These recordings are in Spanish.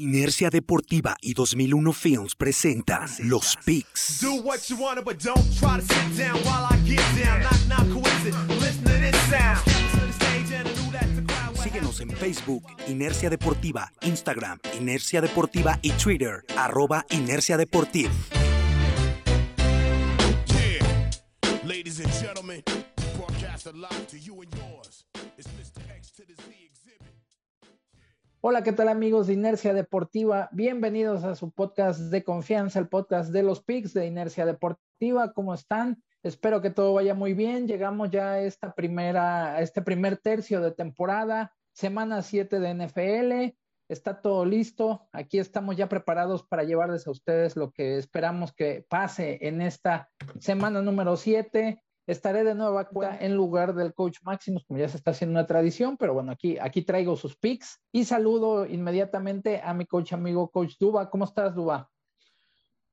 Inercia Deportiva y 2001 Films presentan Los Picks. Síguenos en Facebook, Inercia Deportiva, Instagram, Inercia Deportiva y Twitter, arroba Inercia Deportiva. Ladies and gentlemen, broadcast alive to you and yours. It's Mr. X to the Z exhibit. Hola, ¿qué tal amigos de Inercia Deportiva? Bienvenidos a su podcast de confianza, el podcast de los picks de Inercia Deportiva. ¿Cómo están? Espero que todo vaya muy bien. Llegamos ya a esta primera, a este primer tercio de temporada, semana 7 de NFL. Está todo listo. Aquí estamos ya preparados para llevarles a ustedes lo que esperamos que pase en esta semana número 7 estaré de nuevo acá en lugar del coach Maximus, como ya se está haciendo una tradición, pero bueno, aquí, aquí traigo sus picks y saludo inmediatamente a mi coach amigo, coach Duba. ¿Cómo estás, Duba?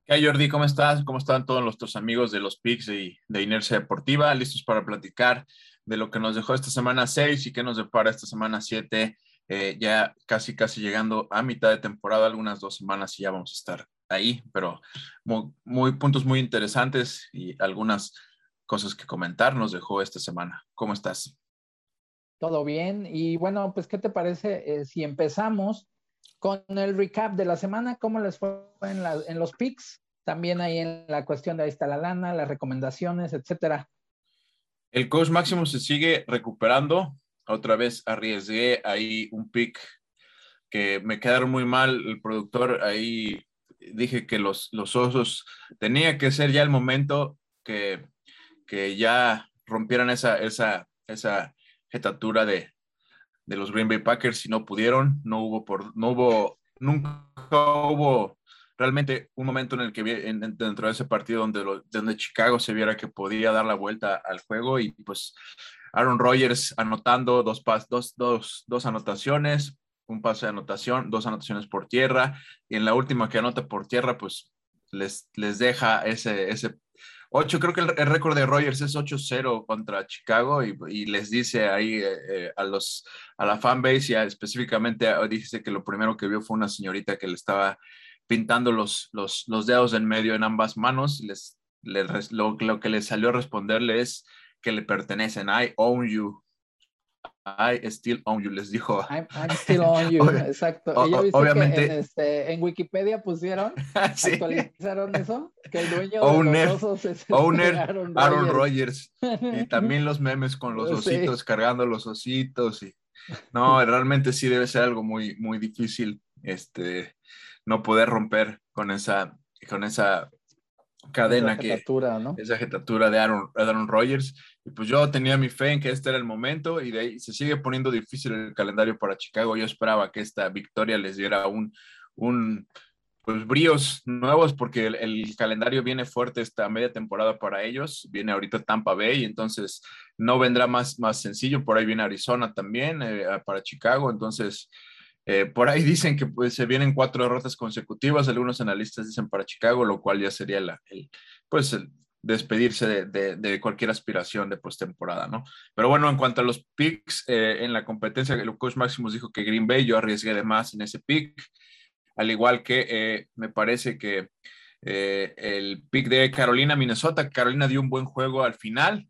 ¿Qué Jordi? ¿Cómo estás? ¿Cómo están todos nuestros amigos de los picks de, de Inercia Deportiva? Listos para platicar de lo que nos dejó esta semana 6 y qué nos depara esta semana 7, eh, ya casi, casi llegando a mitad de temporada, algunas dos semanas y ya vamos a estar ahí, pero muy, muy puntos muy interesantes y algunas cosas que comentar nos dejó esta semana. ¿Cómo estás? Todo bien. Y bueno, pues, ¿qué te parece eh, si empezamos con el recap de la semana? ¿Cómo les fue en, en los picks? También ahí en la cuestión de ahí está la lana, las recomendaciones, etcétera. El coach máximo se sigue recuperando. Otra vez arriesgué ahí un pick que me quedaron muy mal. El productor ahí dije que los, los osos tenía que ser ya el momento que que ya rompieran esa, esa, esa jetatura de, de los Green Bay Packers si no pudieron, no hubo por, no hubo, nunca hubo realmente un momento en el que dentro de ese partido donde, donde Chicago se viera que podía dar la vuelta al juego y pues Aaron Rodgers anotando dos, pas, dos, dos, dos anotaciones, un pase de anotación, dos anotaciones por tierra y en la última que anota por tierra pues les, les deja ese, ese 8, creo que el, récord de Rogers es 8-0 contra Chicago y, les dice ahí eh, eh, a, los, a la fanbase y específicamente dice que lo primero que vio fue una señorita que le estaba pintando los, los, los dedos en medio en ambas manos. Les, lo, lo, que le salió a responderle es que le pertenecen. I own you. I still own you, les dijo. I'm, still on you, exacto. obviamente. en, este, en, Wikipedia pusieron, actualizaron eso, que el dueño owner, de los osos es owner Aaron, Rodgers. y también los memes con los ositos, cargando los ositos. Y, no, realmente sí debe ser algo muy, muy difícil este, no poder romper con esa, con esa cadena esa que ¿no? esa jetatura de Aaron, Aaron Rodgers y pues yo tenía mi fe en que este era el momento y de ahí se sigue poniendo difícil el calendario para Chicago. Yo esperaba que esta victoria les diera un, un pues bríos nuevos porque el, calendario viene fuerte esta media temporada para ellos. Viene ahorita Tampa Bay, entonces no vendrá más, más sencillo. Por ahí viene Arizona también eh, para Chicago. Entonces, eh, por ahí dicen que pues, se vienen cuatro derrotas consecutivas. Algunos analistas dicen para Chicago, lo cual ya sería la, el, pues el, despedirse de, cualquier aspiración de postemporada, ¿no? Pero bueno, en cuanto a los picks eh, en la competencia, el coach Maximus dijo que Green Bay, yo arriesgué de más en ese pick, al igual que eh, me parece que eh, el pick de Carolina, Minnesota, Carolina dio un buen juego al final,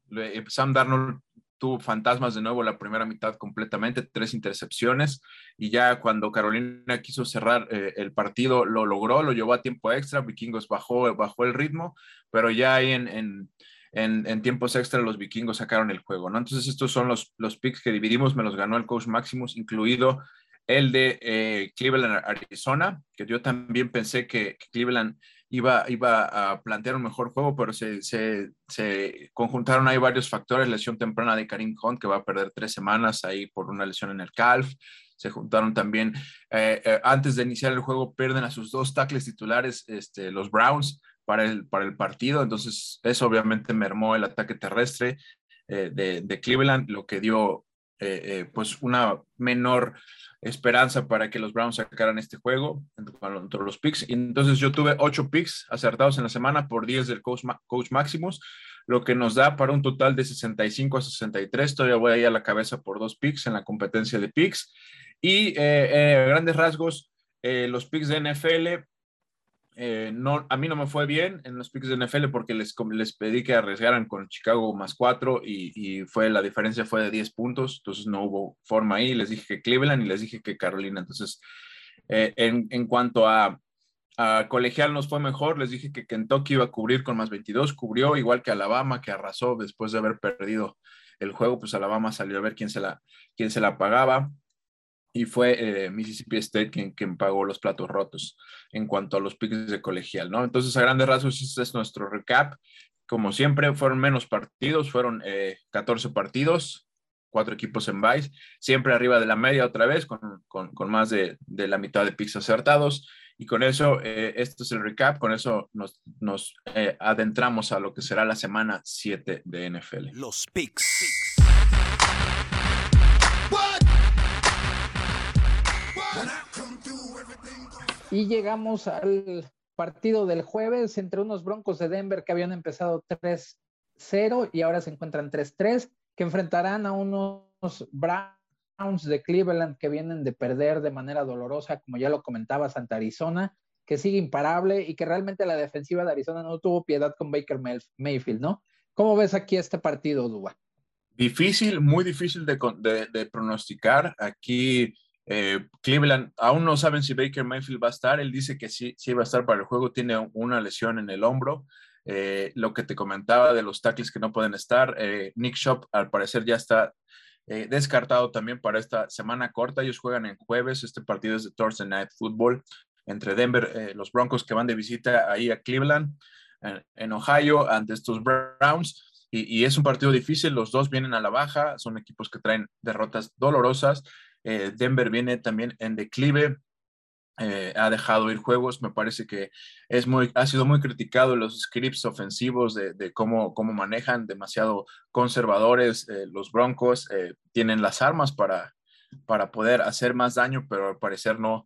Sam Darnold tuvo fantasmas de nuevo la primera mitad completamente, tres intercepciones, y ya cuando Carolina quiso cerrar eh, el partido lo logró, lo llevó a tiempo extra, Vikingos bajó, bajó el ritmo, pero ya ahí en, en, en, tiempos extra los Vikingos sacaron el juego, ¿no? Entonces estos son los, los picks que dividimos, me los ganó el coach Maximus, incluido el de eh, Cleveland, Arizona, que yo también pensé que Cleveland iba, iba a plantear un mejor juego, pero se, se, se, conjuntaron ahí varios factores, lesión temprana de Karim Hunt, que va a perder tres semanas ahí por una lesión en el calf, se juntaron también, eh, eh, antes de iniciar el juego, pierden a sus dos tackles titulares, este, los Browns, para el, para el partido, entonces eso obviamente mermó el ataque terrestre eh, de, de, Cleveland, lo que dio pues una menor esperanza para que los Browns sacaran este juego entre, los picks. Y entonces yo tuve ocho picks acertados en la semana por 10 del coach, coach Maximus, lo que nos da para un total de 65 a 63. Todavía voy ahí a la cabeza por dos picks en la competencia de picks. Y eh, eh, grandes rasgos, eh, los picks de NFL, eh, no, a mí no me fue bien en los picks de NFL porque les, les pedí que arriesgaran con Chicago más cuatro y, fue, la diferencia fue de 10 puntos, entonces no hubo forma ahí. Les dije que Cleveland y les dije que Carolina. Entonces, eh, en, en, cuanto a, a, colegial nos fue mejor, les dije que Kentucky iba a cubrir con más 22, cubrió igual que Alabama, que arrasó después de haber perdido el juego, pues Alabama salió a ver quién se la, quién se la pagaba y fue eh, Mississippi State quien, pagó los platos rotos en cuanto a los piques de colegial, ¿no? Entonces, a grandes rasgos, este es nuestro recap. Como siempre, fueron menos partidos, fueron 14 eh, partidos, cuatro equipos en Vice, siempre arriba de la media otra vez, con, con, más de, de, la mitad de picks acertados. Y con eso, eh, este es el recap, con eso nos, nos adentramos a lo que será la semana 7 de NFL. Los picks. Y llegamos al partido del jueves entre unos Broncos de Denver que habían empezado 3-0 y ahora se encuentran 3-3, que enfrentarán a unos Browns de Cleveland que vienen de perder de manera dolorosa, como ya lo comentaba Santa Arizona, que sigue imparable y que realmente la defensiva de Arizona no tuvo piedad con Baker Mayfield, ¿no? ¿Cómo ves aquí este partido, Duba? Difícil, muy difícil de, de, de pronosticar. Aquí eh, Cleveland aún no saben si Baker Mayfield va a estar. Él dice que sí, sí va a estar para el juego. Tiene una lesión en el hombro. Eh, lo que te comentaba de los tackles que no pueden estar. Eh, Nick Shop al parecer ya está descartado también para esta semana corta. Ellos juegan en jueves. Este partido es de Thursday Night Football entre Denver, los Broncos que van de visita ahí a Cleveland, en, Ohio, ante estos Browns. y, es un partido difícil. Los dos vienen a la baja. Son equipos que traen derrotas dolorosas. Eh, Denver viene también en declive, eh, ha dejado ir juegos, me parece que es muy, ha sido muy criticado los scripts ofensivos de, cómo, cómo manejan, demasiado conservadores, eh, los Broncos tienen las armas para, para poder hacer más daño, pero al parecer no,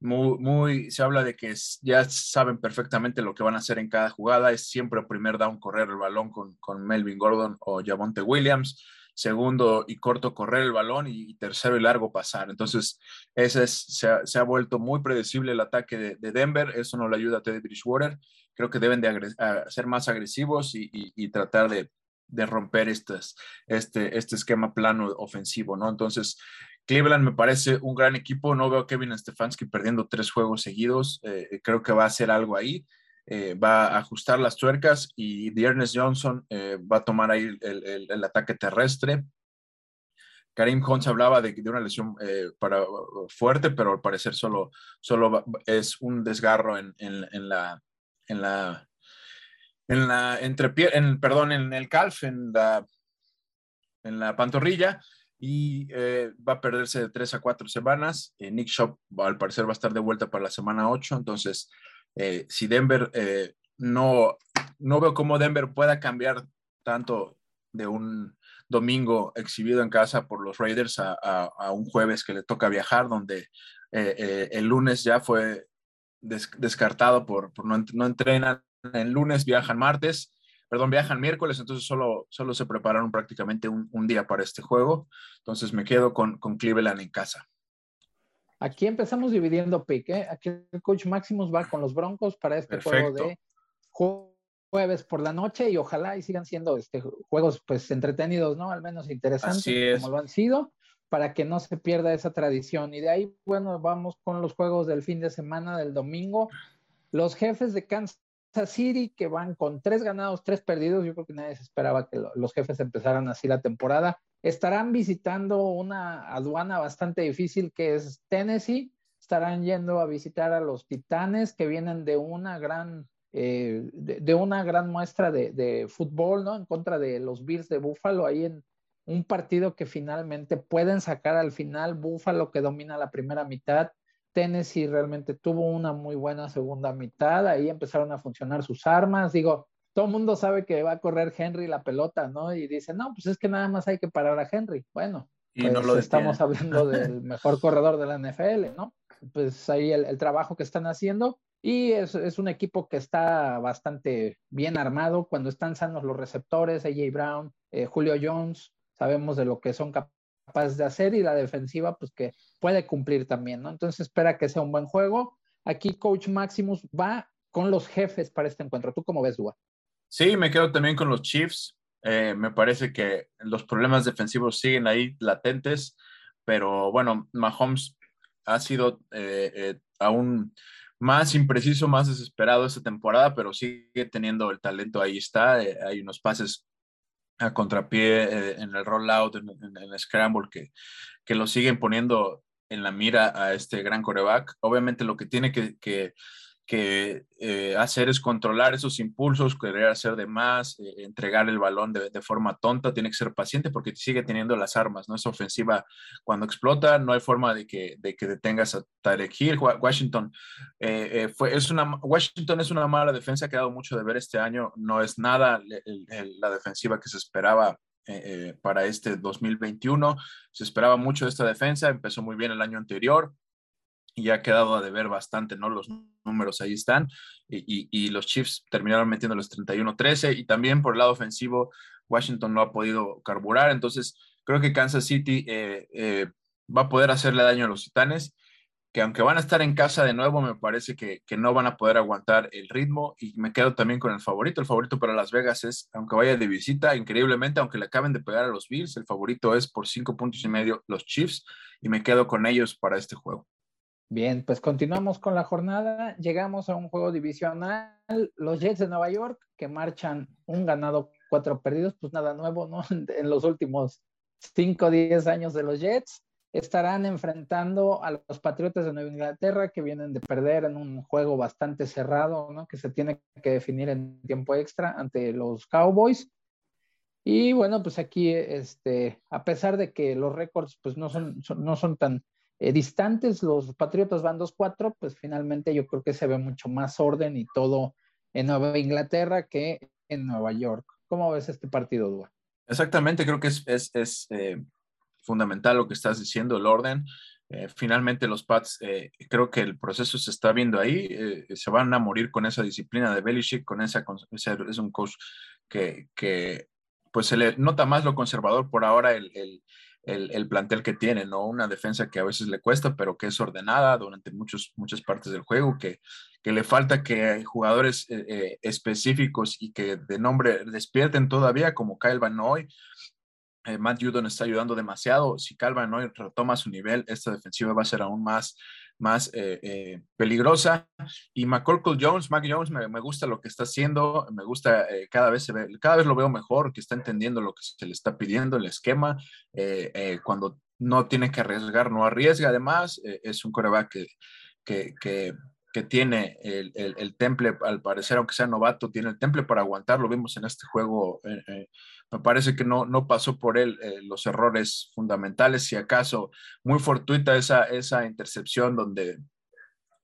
muy, muy, se habla de que ya saben perfectamente lo que van a hacer en cada jugada, es siempre primer down correr el balón con, con Melvin Gordon o Javonte Williams, segundo y corto correr el balón y, tercero y largo pasar. Entonces, ese se, ha, vuelto muy predecible el ataque de, Denver, eso no le ayuda a Teddy Bridgewater. Creo que deben de ser más agresivos y, tratar de, romper este, este esquema plano ofensivo, ¿no? Entonces, Cleveland me parece un gran equipo. No veo a Kevin Stefanski perdiendo tres juegos seguidos. Eh, creo que va a hacer algo ahí. Eh, va a ajustar las tuercas y Ernest Johnson eh, va a tomar ahí el, ataque terrestre. Karim Hunt hablaba de, una lesión eh, para, fuerte, pero al parecer solo, solo es un desgarro en, la en perdón, en el calf, en la pantorrilla y va a perderse de tres a cuatro semanas. Nick Shop al parecer va a estar de vuelta para la semana 8, entonces eh, si Denver eh, no, no veo cómo Denver pueda cambiar tanto de un domingo exhibido en casa por los Raiders a, un jueves que le toca viajar, donde eh, el lunes ya fue descartado por, no, no, entrenan, el lunes viajan martes, perdón, viajan miércoles, entonces solo, solo se prepararon prácticamente un, día para este juego, entonces me quedo con, con Cleveland en casa. Aquí empezamos dividiendo pique. ¿eh? Aquí el coach Maximus va con los Broncos para este juego de jueves por la noche y ojalá y sigan siendo este, juegos pues entretenidos, ¿no? Al menos interesantes como lo han sido, para que no se pierda esa tradición. Y de ahí, bueno, vamos con los juegos del fin de semana del domingo. Los jefes de Kansas City que van con tres ganados, tres perdidos. Yo creo que nadie se esperaba que los jefes empezaran así la temporada estarán visitando una aduana bastante difícil que es Tennessee. Estarán yendo a visitar a los Titanes que vienen de una gran, eh, de, una gran muestra de, fútbol, ¿no? En contra de los Bills de Buffalo, ahí en un partido que finalmente pueden sacar al final. Buffalo que domina la primera mitad. Tennessee realmente tuvo una muy buena segunda mitad. Ahí empezaron a funcionar sus armas. Digo, todo el mundo sabe que va a correr Henry la pelota, ¿no? Y dice, no, pues es que nada más hay que parar a Henry. Bueno, y no pues lo estamos hablando del mejor corredor de la NFL, ¿no? Pues ahí el, trabajo que están haciendo. Y es, un equipo que está bastante bien armado. Cuando están sanos los receptores, AJ Brown, eh, Julio Jones, sabemos de lo que son capaz de hacer y la defensiva, pues que puede cumplir también, ¿no? Entonces espera que sea un buen juego. Aquí Coach Maximus va con los jefes para este encuentro. ¿Tú cómo ves, Dua? Sí, me quedo también con los Chiefs. Eh, me parece que los problemas defensivos siguen ahí latentes, pero bueno, Mahomes ha sido eh, eh, aún más impreciso, más desesperado esta temporada, pero sigue teniendo el talento, ahí está, hay unos pases a contrapié en el rollout, en, en, el scramble, que, que lo siguen poniendo en la mira a este gran coreback. Obviamente lo que tiene que, que que eh, hacer es controlar esos impulsos, querer hacer de más, eh, entregar el balón de, forma tonta, tiene que ser paciente porque sigue teniendo las armas, ¿no? Es ofensiva cuando explota, no hay forma de que, de que detengas a Tarek Hill. Washington, eh, fue, es una, Washington es una mala defensa ha dado mucho de ver este año, no es nada la defensiva que se esperaba para este 2021. Se esperaba mucho de esta defensa, empezó muy bien el año anterior, y ha quedado a deber bastante, ¿no? Los números ahí están y, y, los Chiefs terminaron metiendo los 31-13 y también por el lado ofensivo Washington no ha podido carburar, entonces creo que Kansas City eh, eh, va a poder hacerle daño a los Titanes, que aunque van a estar en casa de nuevo, me parece que, que, no van a poder aguantar el ritmo y me quedo también con el favorito. El favorito para Las Vegas es, aunque vaya de visita, increíblemente, aunque le acaben de pegar a los Bills, el favorito es por cinco puntos y medio los Chiefs y me quedo con ellos para este juego. Bien, pues continuamos con la jornada. Llegamos a un juego divisional. Los Jets de Nueva York, que marchan un ganado, cuatro perdidos, pues nada nuevo, ¿no? En los últimos cinco diez años de los Jets, estarán enfrentando a los Patriotas de Nueva Inglaterra, que vienen de perder en un juego bastante cerrado, ¿no? Que se tiene que definir en tiempo extra ante los Cowboys. Y bueno, pues aquí, este, a pesar de que los récords, pues no son, no son tan eh, distantes, los Patriotas van 2-4, pues finalmente yo creo que se ve mucho más orden y todo en Nueva Inglaterra que en Nueva York. ¿Cómo ves este partido, Dua? Exactamente, creo que es, eh, fundamental lo que estás diciendo, el orden. Eh, finalmente los Pats, creo que el proceso se está viendo ahí, se van a morir con esa disciplina de Belichick, con esa, es un coach que, pues se le nota más lo conservador por ahora, el el, plantel que tiene, ¿no? Una defensa que a veces le cuesta, pero que es ordenada durante muchos, muchas partes del juego, que, que le falta que jugadores eh, eh, específicos y que de nombre despierten todavía, como Kyle Van Noy. Eh, Matt Judon está ayudando demasiado. Si Kyle Van Noy retoma su nivel, esta defensiva va a ser aún más, más eh, eh, peligrosa. Y McCorkle Jones, Mac Jones, me, me, gusta lo que está haciendo, me gusta, eh, cada, vez se ve, cada vez lo veo mejor, que está entendiendo lo que se le está pidiendo, el esquema, cuando no tiene que arriesgar, no arriesga. Además, es un coreback que, que, que que tiene el, el, temple, al parecer, aunque sea novato, tiene el temple para aguantar, lo vimos en este juego, eh, eh, me parece que no, no pasó por él eh, los errores fundamentales, si acaso muy fortuita esa, esa intercepción donde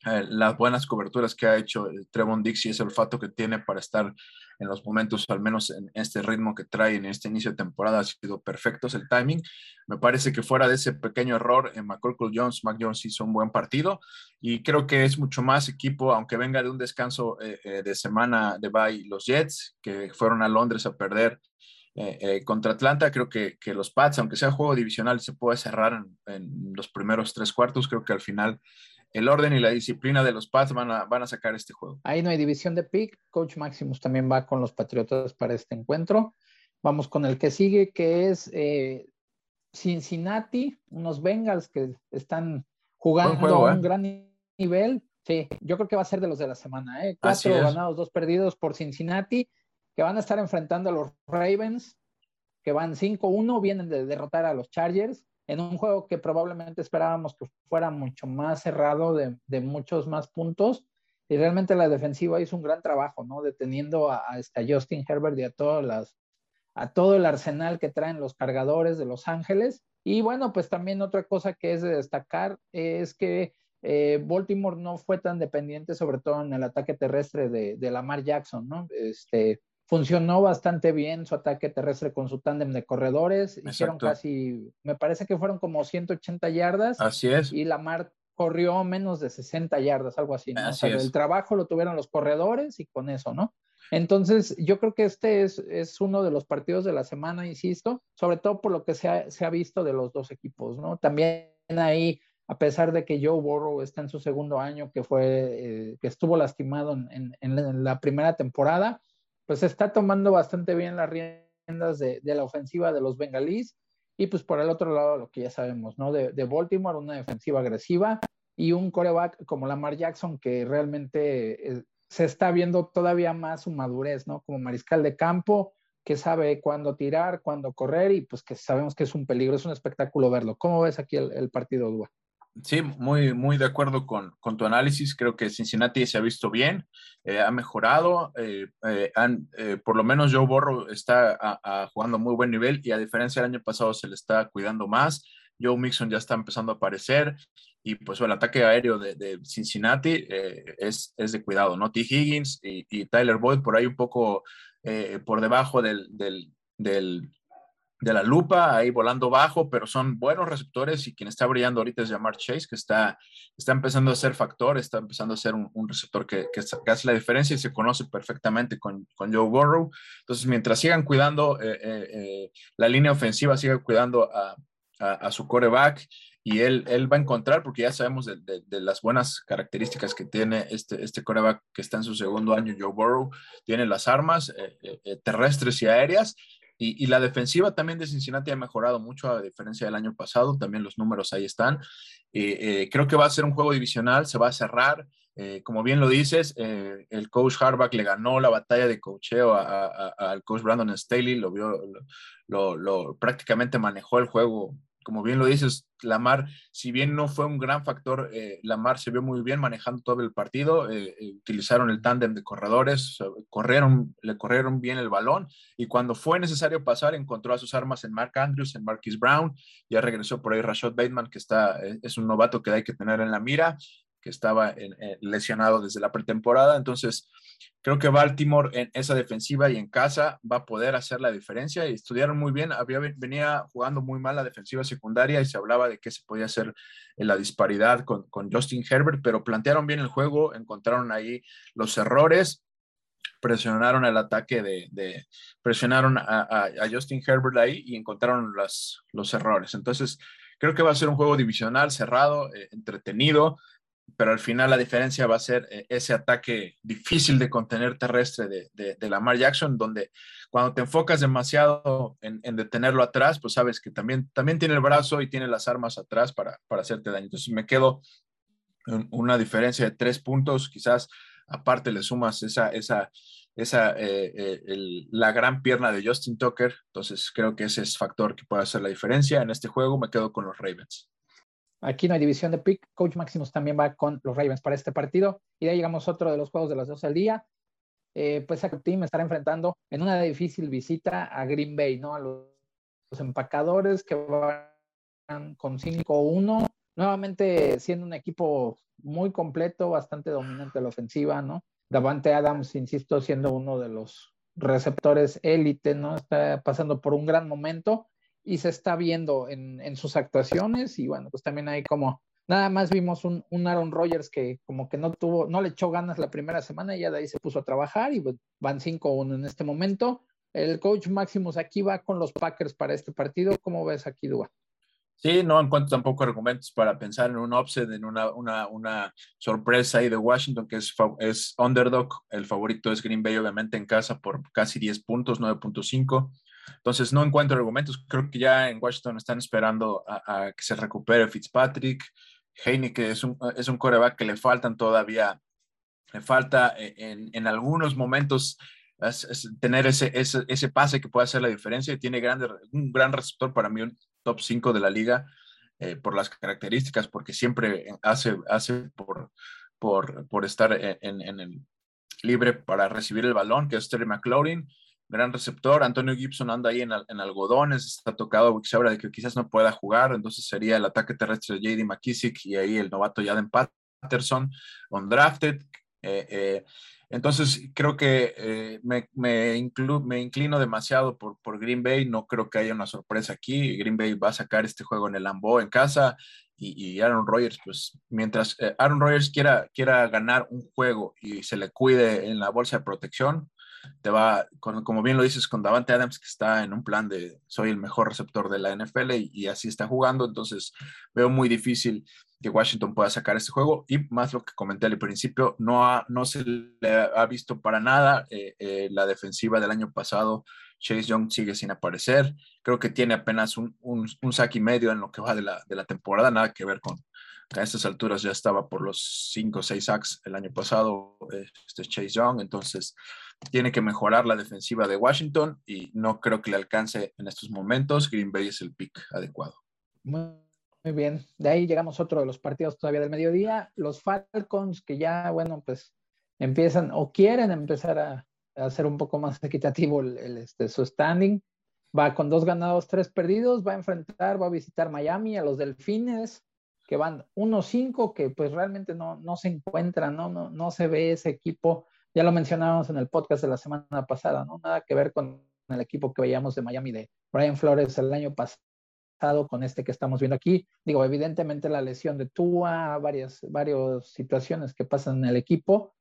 las buenas coberturas que ha hecho Trevon Dix y ese olfato que tiene para estar en los momentos, al menos en este ritmo que trae en este inicio de temporada, ha sido perfecto el timing. Me parece que fuera de ese pequeño error, en McCorkle Jones, Mac Jones hizo un buen partido y creo que es mucho más equipo, aunque venga de un descanso eh, eh, de semana de bye los Jets, que fueron a Londres a perder eh, contra Atlanta, creo que, que, los Pats, aunque sea juego divisional, se puede cerrar en, los primeros tres cuartos. Creo que al final el orden y la disciplina de los Pats van a, van a sacar este juego. Ahí no hay división de pick. Coach Maximus también va con los Patriotas para este encuentro. Vamos con el que sigue, que es eh, Cincinnati, unos Bengals que están jugando a un ¿eh? gran nivel. Sí, yo creo que va a ser de los de la semana. ¿eh? Cuatro ganados, dos perdidos por Cincinnati, que van a estar enfrentando a los Ravens, que van 5-1, vienen de derrotar a los Chargers en un juego que probablemente esperábamos que fuera mucho más cerrado, de, de muchos más puntos. Y realmente la defensiva hizo un gran trabajo, ¿no? Deteniendo a, a, Justin Herbert y a todas las, a todo el arsenal que traen los cargadores de Los Ángeles. Y bueno, pues también otra cosa que es de destacar es que eh, Baltimore no fue tan dependiente, sobre todo en el ataque terrestre de, de Lamar Jackson, ¿no? Este, funcionó bastante bien su ataque terrestre con su tándem de corredores. Hicieron casi, me parece que fueron como 180 yardas. Así es. Y Lamar corrió menos de 60 yardas, algo así. ¿no? el trabajo lo tuvieron los corredores y con eso, ¿no? Entonces, yo creo que este es, es, uno de los partidos de la semana, insisto, sobre todo por lo que se ha, se ha visto de los dos equipos, ¿no? También ahí, a pesar de que Joe Burrow está en su segundo año, que fue, eh, que estuvo lastimado en, en, la primera temporada, pues está tomando bastante bien las riendas de, la ofensiva de los bengalíes. Y pues por el otro lado, lo que ya sabemos, ¿no? De, de Baltimore, una defensiva agresiva y un coreback como Lamar Jackson que realmente eh, se está viendo todavía más su madurez, ¿no? Como mariscal de campo, que sabe cuándo tirar, cuándo correr y pues que sabemos que es un peligro, es un espectáculo verlo. ¿Cómo ves aquí el, partido, Dua? Sí, muy, muy de acuerdo con, tu análisis. Creo que Cincinnati se ha visto bien, eh, ha mejorado. Eh, eh, por lo menos Joe Borro está jugando a muy buen nivel y a diferencia del año pasado se le está cuidando más. Joe Mixon ya está empezando a aparecer y pues el ataque aéreo de, Cincinnati es, es, de cuidado, ¿no? T. Higgins y, Tyler Boyd por ahí un poco por debajo del, del, de la lupa, ahí volando bajo, pero son buenos receptores y quien está brillando ahorita es Jamar Chase, que está, está empezando a ser factor, está empezando a ser un, receptor que, que, hace la diferencia y se conoce perfectamente con, con Joe Burrow. Entonces, mientras sigan cuidando eh, eh, la línea ofensiva, sigan cuidando a, a, a su coreback y él, él va a encontrar, porque ya sabemos de, de, las buenas características que tiene este, este coreback que está en su segundo año, Joe Burrow, tiene las armas eh, eh, eh, terrestres y aéreas, y, la defensiva también de Cincinnati ha mejorado mucho a diferencia del año pasado, también los números ahí están. creo que va a ser un juego divisional, se va a cerrar. como bien lo dices, el coach Harbaugh le ganó la batalla de coacheo al coach Brandon Staley, lo vio, lo, prácticamente manejó el juego como bien lo dices, Lamar, si bien no fue un gran factor, eh, Lamar se vio muy bien manejando todo el partido, eh, eh, utilizaron el tándem de corredores, corrieron, le corrieron bien el balón y cuando fue necesario pasar encontró a sus armas en Mark Andrews, en Marquis Brown, ya regresó por ahí Rashad Bateman, que está, es un novato que hay que tener en la mira, que estaba lesionado desde la pretemporada, entonces Creo que Baltimore en esa defensiva y en casa va a poder hacer la diferencia estudiaron muy bien. Había, venía jugando muy mal la defensiva secundaria y se hablaba de que se podía hacer en la disparidad con, Justin Herbert, pero plantearon bien el juego, encontraron ahí los errores, presionaron el ataque de, presionaron a, Justin Herbert ahí y encontraron los errores. Entonces, creo que va a ser un juego divisional, cerrado, eh, entretenido pero al final la diferencia va a ser eh, ese ataque difícil de contener terrestre de, de, Lamar Jackson, donde cuando te enfocas demasiado en, detenerlo atrás, pues sabes que también, también tiene el brazo y tiene las armas atrás para, para hacerte daño. Entonces me quedo una diferencia de tres puntos, quizás aparte le sumas esa, esa, esa eh, eh, la gran pierna de Justin Tucker, entonces creo que ese es factor que puede hacer la diferencia. En este juego me quedo con los Ravens. Aquí no hay división de pick. Coach Maximus también va con los Ravens para este partido. Y de ahí llegamos a otro de los juegos de las 12 al día. Eh, pues a Team estará enfrentando en una difícil visita a Green Bay, ¿no? A los, empacadores que van con 5-1. Nuevamente siendo un equipo muy completo, bastante dominante la ofensiva, ¿no? Davante Adams, insisto, siendo uno de los receptores élite, ¿no? Está pasando por un gran momento y se está viendo en, sus actuaciones y bueno, pues también hay como, nada más vimos un, Aaron Rodgers que como que no tuvo, no le echó ganas la primera semana y ya de ahí se puso a trabajar y pues van 5-1 en este momento. El coach Maximus aquí va con los Packers para este partido. ¿Cómo ves aquí, Dua? Sí, no encuentro tampoco argumentos para pensar en un offset, en una, una, una sorpresa ahí de Washington, que es, es underdog. El favorito es Green Bay, obviamente, en casa por casi 10 puntos, 9.5. Entonces no encuentro argumentos. Creo que ya en Washington están esperando a, que se recupere Fitzpatrick. Heine, que es un, es un coreback que le faltan todavía, le falta e, en, en algunos momentos tener ese, ese, ese, pase que puede hacer la diferencia y tiene grande, un gran receptor para mí, un top 5 de la liga eh, por las características, porque siempre hace, hace por, por, por estar en, en, el libre para recibir el balón, que es Terry McLaurin gran receptor. Antonio Gibson anda ahí en, algodones, está tocado, se habla de que quizás no pueda jugar, entonces sería el ataque terrestre de JD McKissick y ahí el novato Jaden Patterson, undrafted. Eh, eh, entonces creo que eh, me, me, inclino demasiado por, por Green Bay, no creo que haya una sorpresa aquí. Green Bay va a sacar este juego en el Lambeau en casa y, Aaron Rodgers, pues mientras Aaron Rodgers quiera, quiera ganar un juego y se le cuide en la bolsa de protección, te va, como bien lo dices, con Davante Adams, que está en un plan de soy el mejor receptor de la NFL y, así está jugando, entonces veo muy difícil que Washington pueda sacar este juego. Y más lo que comenté al principio, no, ha, no se le ha visto para nada eh, eh, la defensiva del año pasado. Chase Young sigue sin aparecer, creo que tiene apenas un, un, un y medio en lo que va de la, de la temporada, nada que ver con, a estas alturas ya estaba por los 5 o 6 sacks el año pasado, este Chase Young, entonces tiene que mejorar la defensiva de Washington y no creo que le alcance en estos momentos. Green Bay es el pick adecuado. Muy, bien, de ahí llegamos a otro de los partidos todavía del mediodía, los Falcons que ya, bueno, pues empiezan o quieren empezar a, hacer un poco más equitativo el, este, su standing. Va con dos ganados, tres perdidos, va a enfrentar, va a visitar Miami, a los Delfines, que van 1-5, que pues realmente no, no se encuentran, ¿no? No, no se ve ese equipo. Ya lo mencionábamos en el podcast de la semana pasada, ¿no? Nada que ver con el equipo que veíamos de Miami de Brian Flores el año pasado con este que estamos viendo aquí. Digo, evidentemente la lesión de Tua, varias, varias situaciones que pasan en el equipo,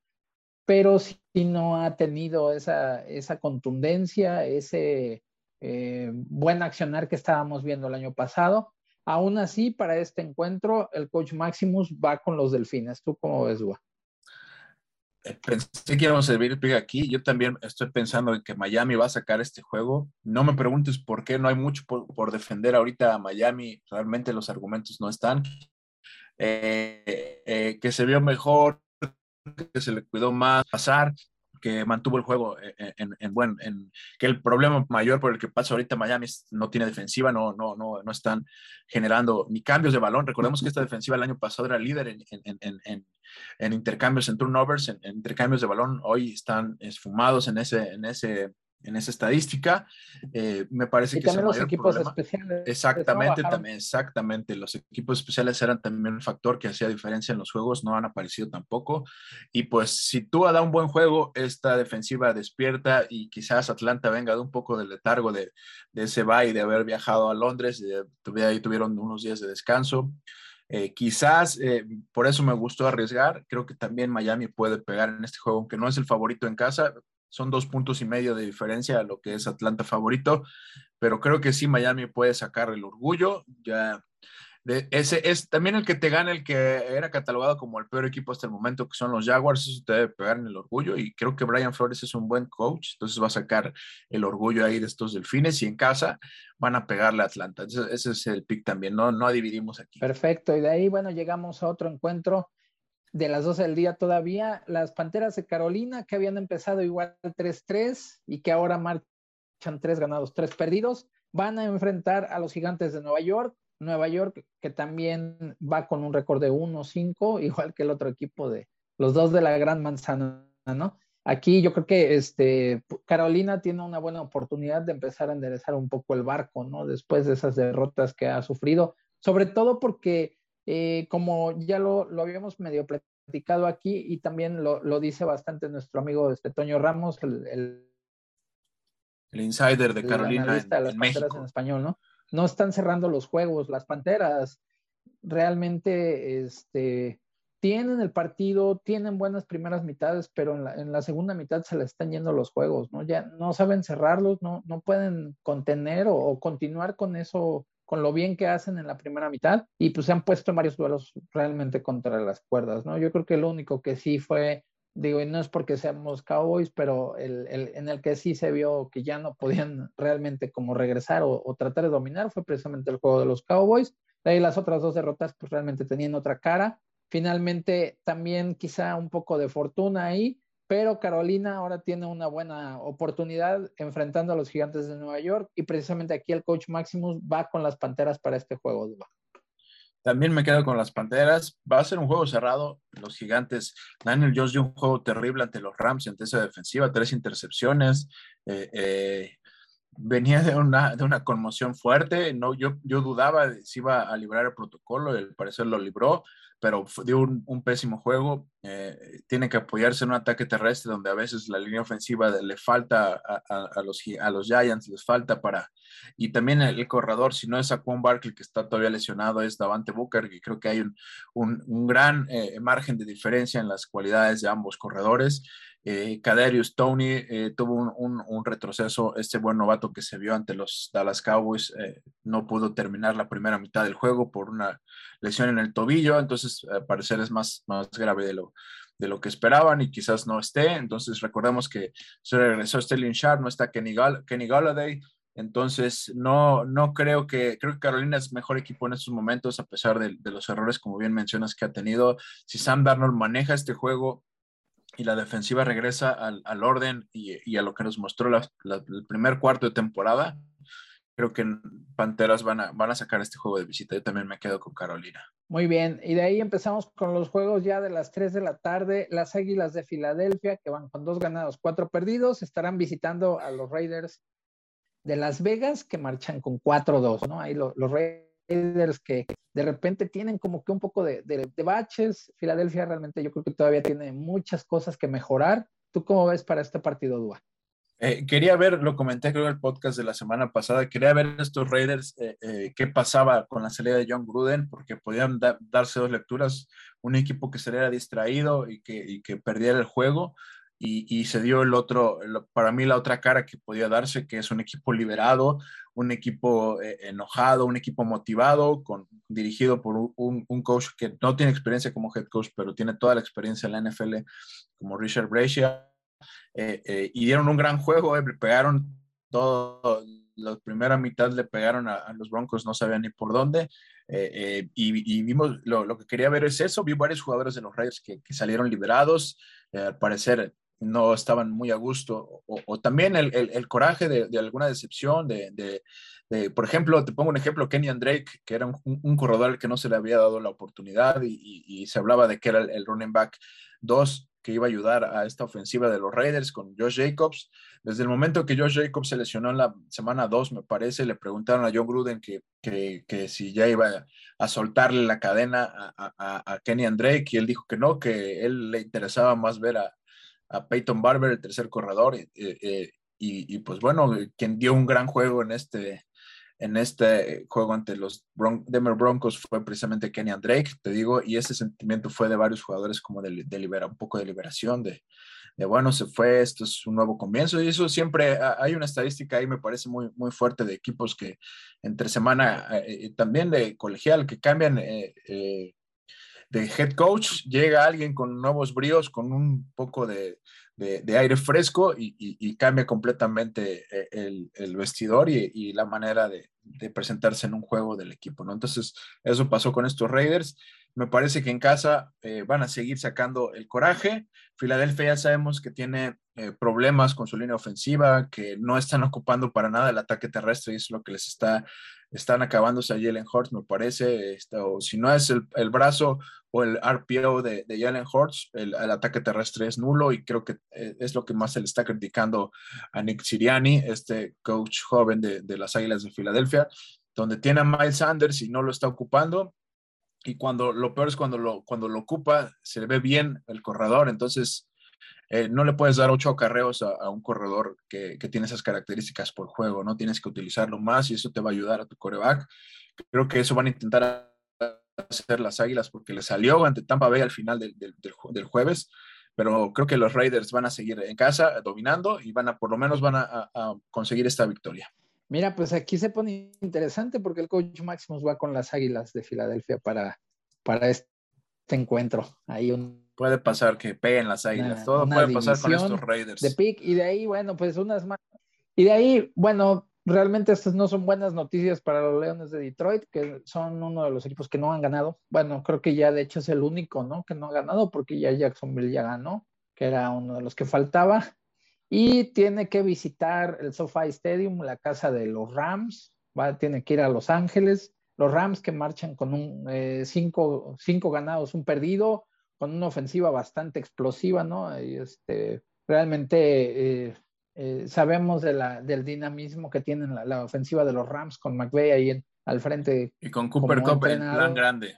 pero sí no ha tenido esa, esa contundencia, ese eh, buen accionar que estábamos viendo el año pasado. Aún así, para este encuentro, el coach Maximus va con los delfines. ¿Tú cómo ves, Gua? Eh, pensé que íbamos a servir pick aquí. Yo también estoy pensando en que Miami va a sacar este juego. No me preguntes por qué, no hay mucho por, defender ahorita a Miami. Realmente los argumentos no están. Eh, eh, que se vio mejor, que se le cuidó más pasar que mantuvo el juego eh, eh, en, en, buen, en, que el problema mayor por el que pasa ahorita Miami no tiene defensiva, no, no, no, no están generando ni cambios de balón. Recordemos que esta defensiva el año pasado era líder en, en intercambios, en turnovers, en, intercambios de balón. Hoy están esfumados en ese, en ese en esa estadística. Eh, me parece que también los equipos especiales. Exactamente, también, exactamente. Los equipos especiales eran también un factor que hacía diferencia en los juegos, no han aparecido tampoco. Y pues si tú da un buen juego, esta defensiva despierta y quizás Atlanta venga de un poco del letargo de, de ese bye, de haber viajado a Londres, de, ahí tuvieron unos días de descanso. Eh, quizás eh, por eso me gustó arriesgar. Creo que también Miami puede pegar en este juego, aunque no es el favorito en casa son dos puntos y medio de diferencia a lo que es Atlanta favorito, pero creo que sí Miami puede sacar el orgullo. Ya de, ese es también el que te gana el que era catalogado como el peor equipo hasta el momento, que son los Jaguars, eso te debe pegar en el orgullo y creo que Brian Flores es un buen coach, entonces va a sacar el orgullo ahí de estos delfines y en casa van a pegarle a Atlanta. Ese, es el pick también, no, no dividimos aquí. Perfecto, y de ahí, bueno, llegamos a otro encuentro de las 12 del día todavía, las Panteras de Carolina, que habían empezado igual 3-3 y que ahora marchan 3 ganados, 3 perdidos, van a enfrentar a los gigantes de Nueva York. Nueva York, que también va con un récord de 1-5, igual que el otro equipo de los dos de la Gran Manzana, ¿no? Aquí yo creo que este, Carolina tiene una buena oportunidad de empezar a enderezar un poco el barco, ¿no? Después de esas derrotas que ha sufrido, sobre todo porque eh, como ya lo, lo, habíamos medio platicado aquí y también lo, lo dice bastante nuestro amigo este, Toño Ramos, el, el, el insider de Carolina en, de las México. en español, ¿no? No están cerrando los juegos, las Panteras realmente este, tienen el partido, tienen buenas primeras mitades, pero en la, en la, segunda mitad se les están yendo los juegos, ¿no? Ya no saben cerrarlos, no, no pueden contener o, o continuar con eso con lo bien que hacen en la primera mitad y pues se han puesto en varios duelos realmente contra las cuerdas, ¿no? Yo creo que lo único que sí fue, digo, y no es porque seamos Cowboys, pero el, el, en el que sí se vio que ya no podían realmente como regresar o, o, tratar de dominar fue precisamente el juego de los Cowboys. De ahí las otras dos derrotas pues realmente tenían otra cara. Finalmente también quizá un poco de fortuna ahí, pero Carolina ahora tiene una buena oportunidad enfrentando a los gigantes de Nueva York y precisamente aquí el coach Maximus va con las Panteras para este juego. También me quedo con las Panteras. Va a ser un juego cerrado. Los gigantes, Daniel Jones dio un juego terrible ante los Rams, ante esa defensiva, tres intercepciones. Eh, eh, venía de una, de una conmoción fuerte. No, yo, yo dudaba si iba a librar el protocolo, el parecer lo libró pero dio un, pésimo juego. Eh, tiene que apoyarse en un ataque terrestre donde a veces la línea ofensiva le falta a, los, a los Giants, les falta para... Y también el, corredor, si no es Juan Barkley que está todavía lesionado, es Davante Booker, y creo que hay un, un, gran eh, margen de diferencia en las cualidades de ambos corredores. Eh, Kaderius Tony eh, tuvo un, un, retroceso, este buen novato que se vio ante los Dallas Cowboys eh, no pudo terminar la primera mitad del juego por una lesión en el tobillo, entonces parecer es más, más grave de lo, de lo que esperaban y quizás no esté, entonces recordemos que se regresó Sterling Sharp, no está Kenny, Kenny Galladay, entonces, no, no creo que, creo que Carolina es mejor equipo en estos momentos, a pesar de, los errores, como bien mencionas, que ha tenido. Si Sam Darnold maneja este juego y la defensiva regresa al, al orden y, y, a lo que nos mostró el primer cuarto de temporada, creo que Panteras van a, van a sacar este juego de visita. Yo también me quedo con Carolina. Muy bien, y de ahí empezamos con los juegos ya de las 3 de la tarde. Las Águilas de Filadelfia, que van con dos ganados, cuatro perdidos, estarán visitando a los Raiders de Las Vegas, que marchan con 4-2, ¿no? Ahí los Raiders que de repente tienen como que un poco de, baches. Filadelfia realmente yo creo que todavía tiene muchas cosas que mejorar. ¿Tú cómo ves para este partido, Dua? Eh, quería ver, lo comenté creo en el podcast de la semana pasada, quería ver estos Raiders, eh, eh, qué pasaba con la salida de John Gruden, porque podían darse dos lecturas, un equipo que se era distraído y que, y que perdiera el juego, y, se dio el otro, para mí la otra cara que podía darse, que es un equipo liberado, un equipo eh, enojado, un equipo motivado, con, dirigido por un, un, coach que no tiene experiencia como head coach, pero tiene toda la experiencia en la NFL, como Richard Brescia, eh, eh, y dieron un gran juego, le pegaron todo, la primera mitad le pegaron a, los Broncos, no sabían ni por dónde, y, vimos, lo, lo, que quería ver es eso, vi varios jugadores de los Raiders que, que salieron liberados, al parecer no estaban muy a gusto, o, también el, el, coraje de, de, alguna decepción, de, de, por ejemplo, te pongo un ejemplo, Kenny Drake, que era un, un, corredor que no se le había dado la oportunidad y, y, se hablaba de que era el, running back 2 que iba a ayudar a esta ofensiva de los Raiders con Josh Jacobs. Desde el momento que Josh Jacobs se lesionó en la semana 2, me parece, le preguntaron a John Gruden que, que, que si ya iba a soltarle la cadena a, a, Kenny Drake y él dijo que no, que él le interesaba más ver a, Peyton Barber, el tercer corredor, eh, eh, y, pues bueno, quien dio un gran juego en este, en este juego ante los Denver Broncos fue precisamente Kenny Drake, te digo, y ese sentimiento fue de varios jugadores como de, de un poco de liberación, de, bueno, se fue, esto es un nuevo comienzo, y eso siempre, hay una estadística ahí, me parece muy, muy fuerte de equipos que entre semana, eh, también de colegial, que cambian de head coach, llega alguien con nuevos bríos, con un poco de, aire fresco y, cambia completamente eh, el, vestidor y, la manera de, presentarse en un juego del equipo, ¿no? Entonces, eso pasó con estos Raiders. Me parece que en casa eh, van a seguir sacando el coraje. Filadelfia ya sabemos que tiene eh, problemas con su línea ofensiva, que no están ocupando para nada el ataque terrestre y es lo que les está, están acabándose a Jalen Hurts, me parece, este, o si no es el, brazo o el RPO de, de Jalen Hurts, el, ataque terrestre es nulo y creo que eh, es lo que más se le está criticando a Nick Siriani, este coach joven de, de las Águilas de Filadelfia, donde tiene a Miles Sanders y no lo está ocupando, y cuando lo peor es cuando lo, cuando lo ocupa, se le ve bien el corredor, entonces eh, no le puedes dar ocho acarreos a, un corredor que, tiene esas características por juego, ¿no? Tienes que utilizarlo más y eso te va a ayudar a tu coreback. Creo que eso van a intentar hacer las Águilas porque le salió ante Tampa Bay al final del, del, jueves, pero creo que los Raiders van a seguir en casa dominando y van a, por lo menos van a, conseguir esta victoria. Mira, pues aquí se pone interesante porque el coach Maximus va con las Águilas de Filadelfia para, para este encuentro. Hay un puede pasar que peguen las águilas, todo puede pasar con estos Raiders. De pick, y de ahí, bueno, pues unas más. Y de ahí, bueno, realmente estas no son buenas noticias para los Leones de Detroit, que son uno de los equipos que no han ganado. Bueno, creo que ya de hecho es el único, ¿no? Que no ha ganado, porque ya Jacksonville ya ganó, que era uno de los que faltaba. Y tiene que visitar el SoFi Stadium, la casa de los Rams. Va, tiene que ir a Los Ángeles. Los Rams que marchan con un eh, cinco, cinco ganados, un perdido con una ofensiva bastante explosiva, ¿no? Y este, realmente eh, eh, sabemos de la, del dinamismo que tiene la, ofensiva de los Rams con McVeigh ahí al frente. Y con Cooper Cup en plan grande.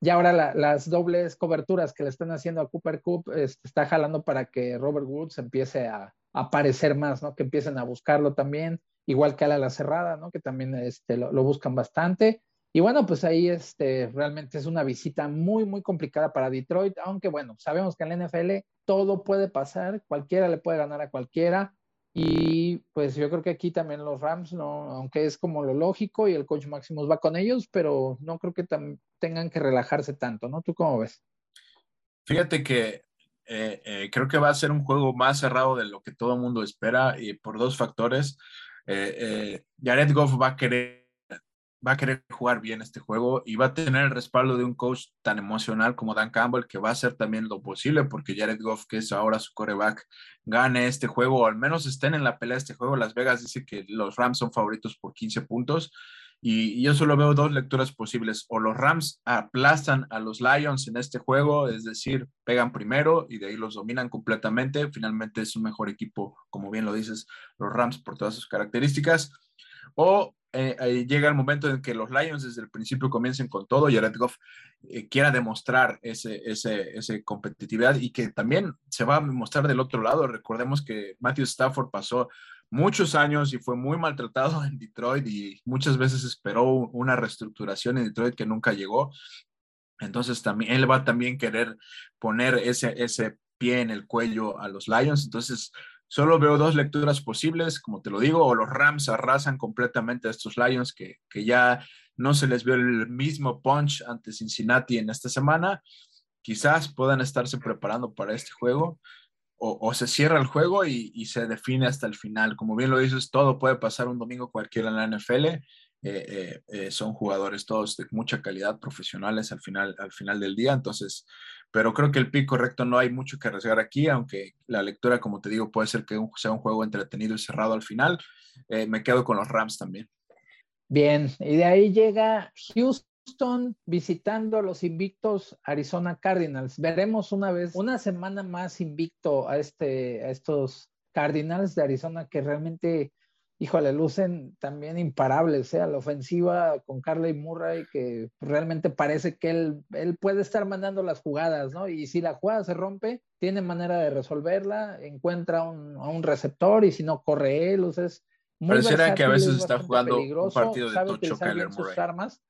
ya ahora las dobles coberturas que le están haciendo a Cooper Cup este, está jalando para que Robert Woods empiece a, aparecer más, ¿no? Que empiecen a buscarlo también, igual que a la cerrada, ¿no? Que también este, lo, buscan bastante. Y bueno, pues ahí este, realmente es una visita muy, muy complicada para Detroit, aunque bueno, sabemos que en la NFL todo puede pasar, cualquiera le puede ganar a cualquiera. Y pues yo creo que aquí también los Rams, no, aunque es como lo lógico y el coach Maximus va con ellos, pero no creo que tengan que relajarse tanto, ¿no? ¿Tú cómo ves? Fíjate que eh, eh, creo que va a ser un juego más cerrado de lo que todo el mundo espera y por dos factores. Eh, Jared Goff va a querer va a querer jugar bien este juego y va a tener el respaldo de un coach tan emocional como Dan Campbell, que va a hacer también lo posible porque Jared Goff, que es ahora su coreback, gane este juego o al menos estén en la pelea de este juego. Las Vegas dice que los Rams son favoritos por 15 puntos y, yo solo veo dos lecturas posibles. O los Rams aplastan a los Lions en este juego, es decir, pegan primero y de ahí los dominan completamente. Finalmente es un mejor equipo, como bien lo dices, los Rams por todas sus características. O eh, llega el momento en que los Lions desde el principio comiencen con todo y Jared Goff eh, quiera demostrar ese, ese, competitividad y que también se va a mostrar del otro lado. Recordemos que Matthew Stafford pasó muchos años y fue muy maltratado en Detroit y muchas veces esperó una reestructuración en Detroit que nunca llegó. Entonces también él va a también querer poner ese, ese pie en el cuello a los Lions. Entonces Solo veo dos lecturas posibles, como te lo digo, o los Rams arrasan completamente a estos Lions que, que ya no se les vio el mismo punch ante Cincinnati en esta semana. Quizás puedan estarse preparando para este juego o, o se cierra el juego y, y, se define hasta el final. Como bien lo dices, todo puede pasar un domingo cualquiera en la NFL. Eh, eh, eh, son jugadores todos de mucha calidad, profesionales al final, al final del día. Entonces, pero creo que el pick correcto no hay mucho que arriesgar aquí, aunque la lectura, como te digo, puede ser que sea un juego entretenido y cerrado al final. Eh, me quedo con los Rams también. Bien, y de ahí llega Houston visitando los invictos Arizona Cardinals. Veremos una vez, una semana más invicto a, este, a estos Cardinals de Arizona que realmente híjole, lucen también imparables, ¿eh? A la ofensiva con Carly Murray, que realmente parece que él, él puede estar mandando las jugadas, ¿no? Y si la jugada se rompe, tiene manera de resolverla, encuentra un, a un receptor y si no corre él, o sea, es muy Pareciera que a veces está jugando un partido de tocho Kyler Murray. armas.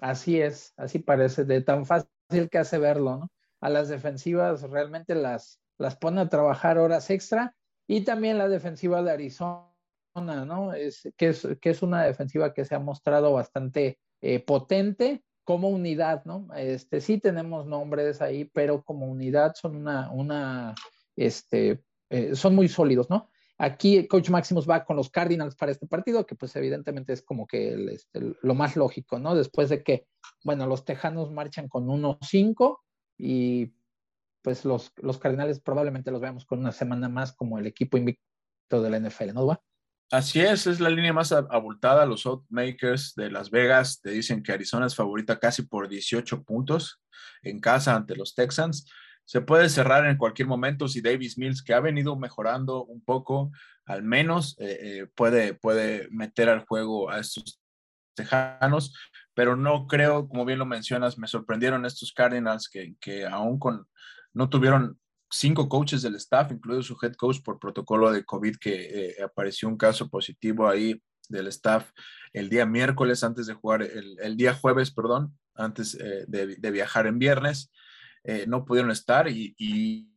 Así es, así parece, de tan fácil que hace verlo, ¿no? A las defensivas realmente las, las pone a trabajar horas extra y también la defensiva de Arizona, ¿no? Es, que, es, que es una defensiva que se ha mostrado bastante eh, potente como unidad, ¿no? Este, sí tenemos nombres ahí, pero como unidad son una, una, este, eh, son muy sólidos, ¿no? Aquí Coach Maximus va con los Cardinals para este partido, que pues evidentemente es como que este, lo más lógico, ¿no? Después de que, bueno, los Tejanos marchan con 1-5 y pues los, los Cardinales probablemente los veamos con una semana más como el equipo invicto de la NFL, ¿no, va? Así es, es la línea más abultada. Los Outmakers de Las Vegas te dicen que Arizona es favorita casi por 18 puntos en casa ante los Texans. Se puede cerrar en cualquier momento si Davis Mills, que ha venido mejorando un poco, al menos eh, eh, puede, puede meter al juego a estos tejanos, pero no creo, como bien lo mencionas, me sorprendieron estos Cardinals que, que aún con no tuvieron cinco coaches del staff, incluido su head coach por protocolo de COVID, que eh, apareció un caso positivo ahí del staff el día miércoles antes de jugar, el, día jueves, perdón, antes eh, de, viajar en viernes. Eh, no pudieron estar y, y,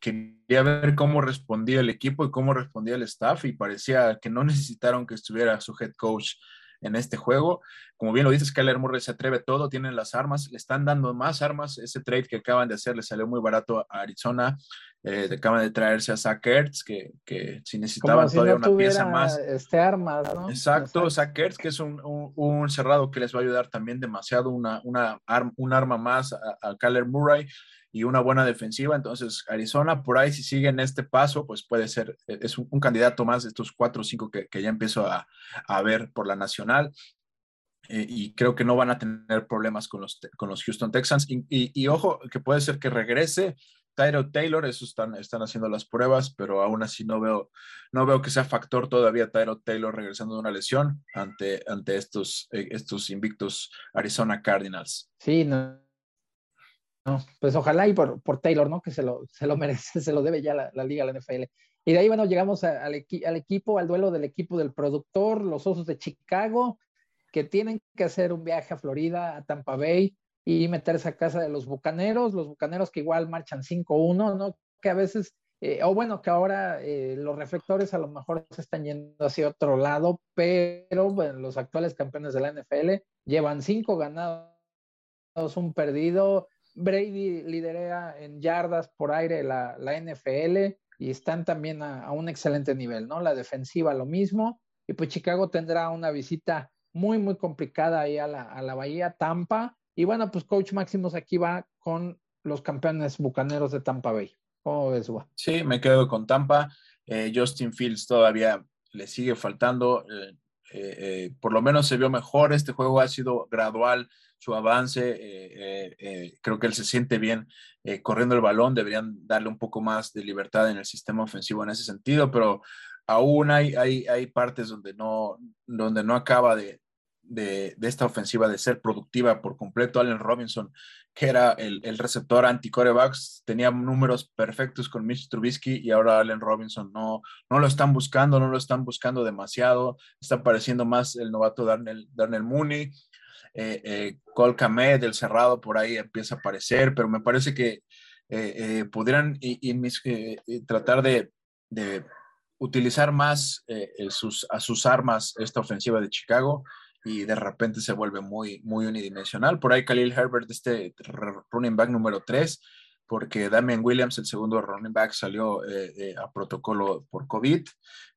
quería ver cómo respondía el equipo y cómo respondía el staff y parecía que no necesitaron que estuviera su head coach en este juego. Como bien lo dices, Kyler Murray se atreve todo, tienen las armas, le están dando más armas. Ese trade que acaban de hacer le salió muy barato a Arizona. Eh, acaban de traerse a Zach Ertz, que, que si necesitaban todavía una pieza más. Este arma, ¿no? Exacto, Zach Ertz, que es un, un, cerrado que les va a ayudar también demasiado, una, una un arma más a, a Kyler Murray y una buena defensiva. Entonces, Arizona, por ahí, si siguen este paso, pues puede ser, e, es un, candidato más de estos cuatro o cinco que, ya empiezo a, a, ver por la nacional. Eh, y creo que no van a tener problemas con los, con los Houston Texans. Y, y, ojo, que puede ser que regrese Tyro Taylor, eso están, están haciendo las pruebas, pero aún así no veo, no veo que sea factor todavía Tyro Taylor regresando de una lesión ante, ante estos, eh, estos invictos Arizona Cardinals. Sí, no. Pues ojalá y por, por, Taylor, ¿no? Que se lo, se lo merece, se lo debe ya la, la liga, la NFL. Y de ahí, bueno, llegamos al, al equipo, al duelo del equipo del productor, los Osos de Chicago, que tienen que hacer un viaje a Florida, a Tampa Bay, y meterse a casa de los bucaneros, los bucaneros que igual marchan 5-1, ¿no? Que a veces, eh, o bueno, que ahora eh, los reflectores a lo mejor se están yendo hacia otro lado, pero bueno, los actuales campeones de la NFL llevan cinco ganados, un perdido. Brady lidera en yardas por aire la, la NFL y están también a, a, un excelente nivel, ¿no? La defensiva lo mismo. Y pues Chicago tendrá una visita muy, muy complicada ahí a la, a la Bahía Tampa y bueno, pues Coach Máximos aquí va con los campeones bucaneros de Tampa Bay. ¿Cómo ves, Sí, me quedo con Tampa. Eh, Justin Fields todavía le sigue faltando. Eh, eh, por lo menos se vio mejor. Este juego ha sido gradual su avance. creo que él se siente bien corriendo el balón. Deberían darle un poco más de libertad en el sistema ofensivo en ese sentido, pero aún hay, hay, hay partes donde no, donde no acaba de, de, esta ofensiva de ser productiva por completo. Allen Robinson, que era el, receptor anti-corebacks, tenía números perfectos con Mitch Trubisky y ahora Allen Robinson no, no lo están buscando, no lo están buscando demasiado. Está pareciendo más el novato Darnell, Darnell Mooney. Eh, eh, Cole Kamet, del cerrado, por ahí empieza a aparecer, pero me parece que eh, pudieran tratar de, de, utilizar más sus, a sus armas esta ofensiva de Chicago y de repente se vuelve muy, muy unidimensional. Por ahí Khalil Herbert, este running back número 3, porque Damian Williams, el segundo running back, salió eh, eh, a protocolo por COVID,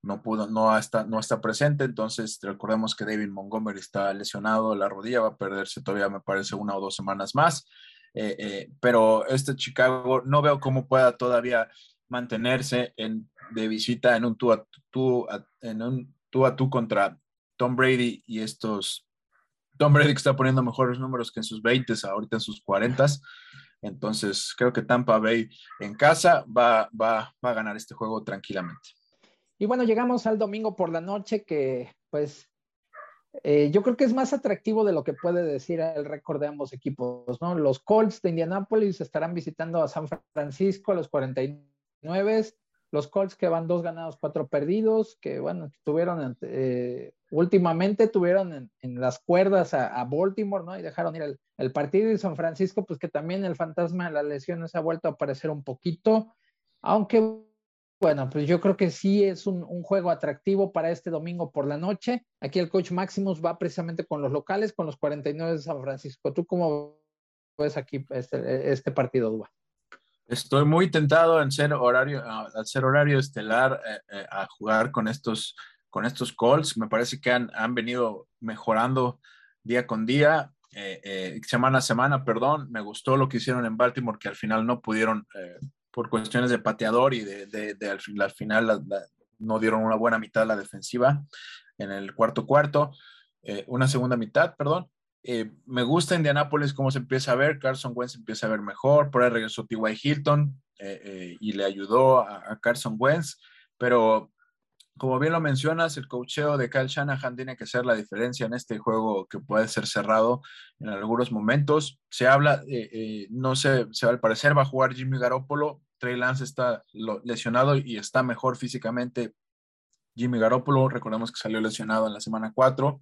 no pudo, no está, no está presente, entonces recordemos que David Montgomery está lesionado, la rodilla va a perderse todavía, me parece, una o dos semanas más, eh, pero este Chicago no veo cómo pueda todavía mantenerse en, de visita en un tú a tú, en un tú a tú contra Tom Brady y estos, Tom Brady que está poniendo mejores números que en sus 20, ahorita en sus 40. Entonces, creo que Tampa Bay en casa va, va, va a ganar este juego tranquilamente. Y bueno, llegamos al domingo por la noche que pues eh, yo creo que es más atractivo de lo que puede decir el récord de ambos equipos, ¿no? Los Colts de Indianapolis estarán visitando a San Francisco, los 49 los Colts que van dos ganados, cuatro perdidos, que bueno, tuvieron eh, últimamente tuvieron en, las cuerdas a, Baltimore, ¿no? Y dejaron ir el, partido y San Francisco, pues que también el fantasma de las lesiones ha vuelto a aparecer un poquito, aunque bueno, pues yo creo que sí es un, juego atractivo para este domingo por la noche. Aquí el coach Maximus va precisamente con los locales, con los 49 de San Francisco. ¿Tú cómo ves aquí este, este partido, Dua? Estoy muy tentado en ser horario, al ser horario estelar, eh, eh, a jugar con estos, con estos calls. Me parece que han, han venido mejorando día con día, eh, semana a semana, perdón. Me gustó lo que hicieron en Baltimore, que al final no pudieron, por cuestiones de pateador y de, de, al, final no dieron una buena mitad a la defensiva en el cuarto cuarto, una segunda mitad, perdón. Eh, me gusta Indianapolis cómo se empieza a ver, Carson Wentz empieza a ver mejor, por ahí regresó T.Y. Hilton eh, eh, y le ayudó a, Carson Wentz, pero como bien lo mencionas, el cocheo de Kyle Shanahan tiene que ser la diferencia en este juego que puede ser cerrado en algunos momentos. Se habla, no sé, se, al parecer va a jugar Jimmy Garoppolo, Trey Lance está lesionado y está mejor físicamente. Jimmy Garoppolo, recordemos que salió lesionado en la semana 4.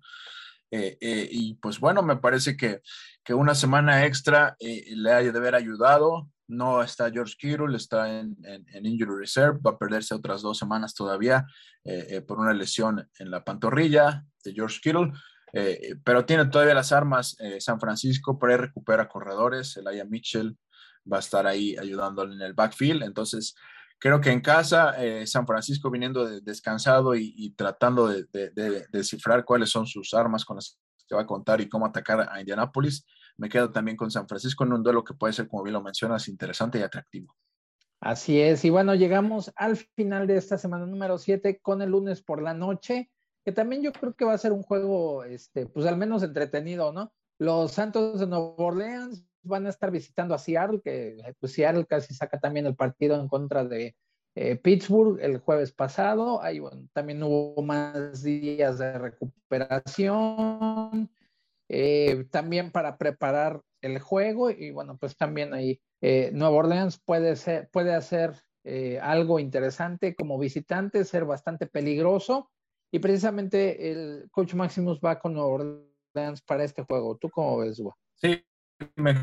Eh, eh, y pues bueno, me parece que, que una semana extra eh, le haya de haber ayudado. No está George Kittle, está en, en, Injury Reserve, va a perderse otras dos semanas todavía por una lesión en la pantorrilla de George Kittle. pero tiene todavía las armas San Francisco, por ahí recupera corredores, Elijah Mitchell va a estar ahí ayudándole en el backfield. Entonces, creo que en casa, eh, San Francisco viniendo descansado y, tratando de, descifrar cuáles son sus armas con las que va a contar y cómo atacar a Indianápolis, me quedo también con San Francisco en un duelo que puede ser, como bien lo mencionas, interesante y atractivo. Así es, y bueno, llegamos al final de esta semana número 7 con el lunes por la noche, que también yo creo que va a ser un juego, este, pues al menos entretenido, ¿no? Los Santos de Nueva Orleans van a estar visitando a Seattle, que pues, Seattle casi saca también el partido en contra de eh, Pittsburgh el jueves pasado. Ahí también hubo más días de recuperación, eh, también para preparar el juego y bueno, pues también ahí eh, Nueva Orleans puede, ser, puede hacer algo interesante como visitante, ser bastante peligroso y precisamente el coach Maximus va con Nueva Orleans para este juego. ¿Tú cómo ves, Gua? Sí, me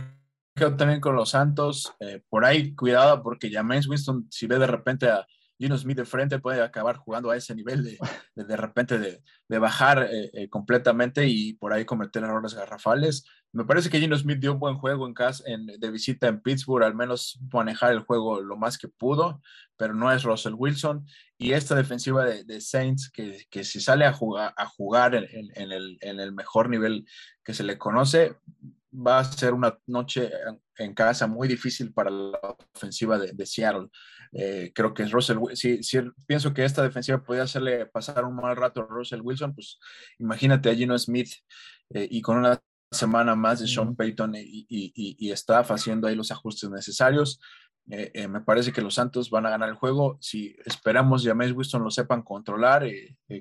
quedo también con los Santos. Eh, por ahí, cuidado, porque James Winston, si ve de repente a Gino Smith de frente, puede acabar jugando a ese nivel de de, repente de, bajar eh, eh, completamente y por ahí cometer errores garrafales. Me parece que Gino Smith dio un buen juego en casa, en, de visita en Pittsburgh, al menos manejar el juego lo más que pudo, pero no es Russell Wilson. Y esta defensiva de, Saints, que, que, si sale a jugar, a jugar en, el, en el mejor nivel que se le conoce, va a ser una noche en casa muy difícil para la ofensiva de, Seattle. Eh, creo que Russell, si, si, pienso que esta defensiva podría hacerle pasar un mal rato a Russell Wilson, pues imagínate a Gino Smith eh, y con una semana más de Sean Payton y, y, y, staff haciendo ahí los ajustes necesarios. Eh, me parece que los Santos van a ganar el juego. Si esperamos James Winston lo sepan controlar,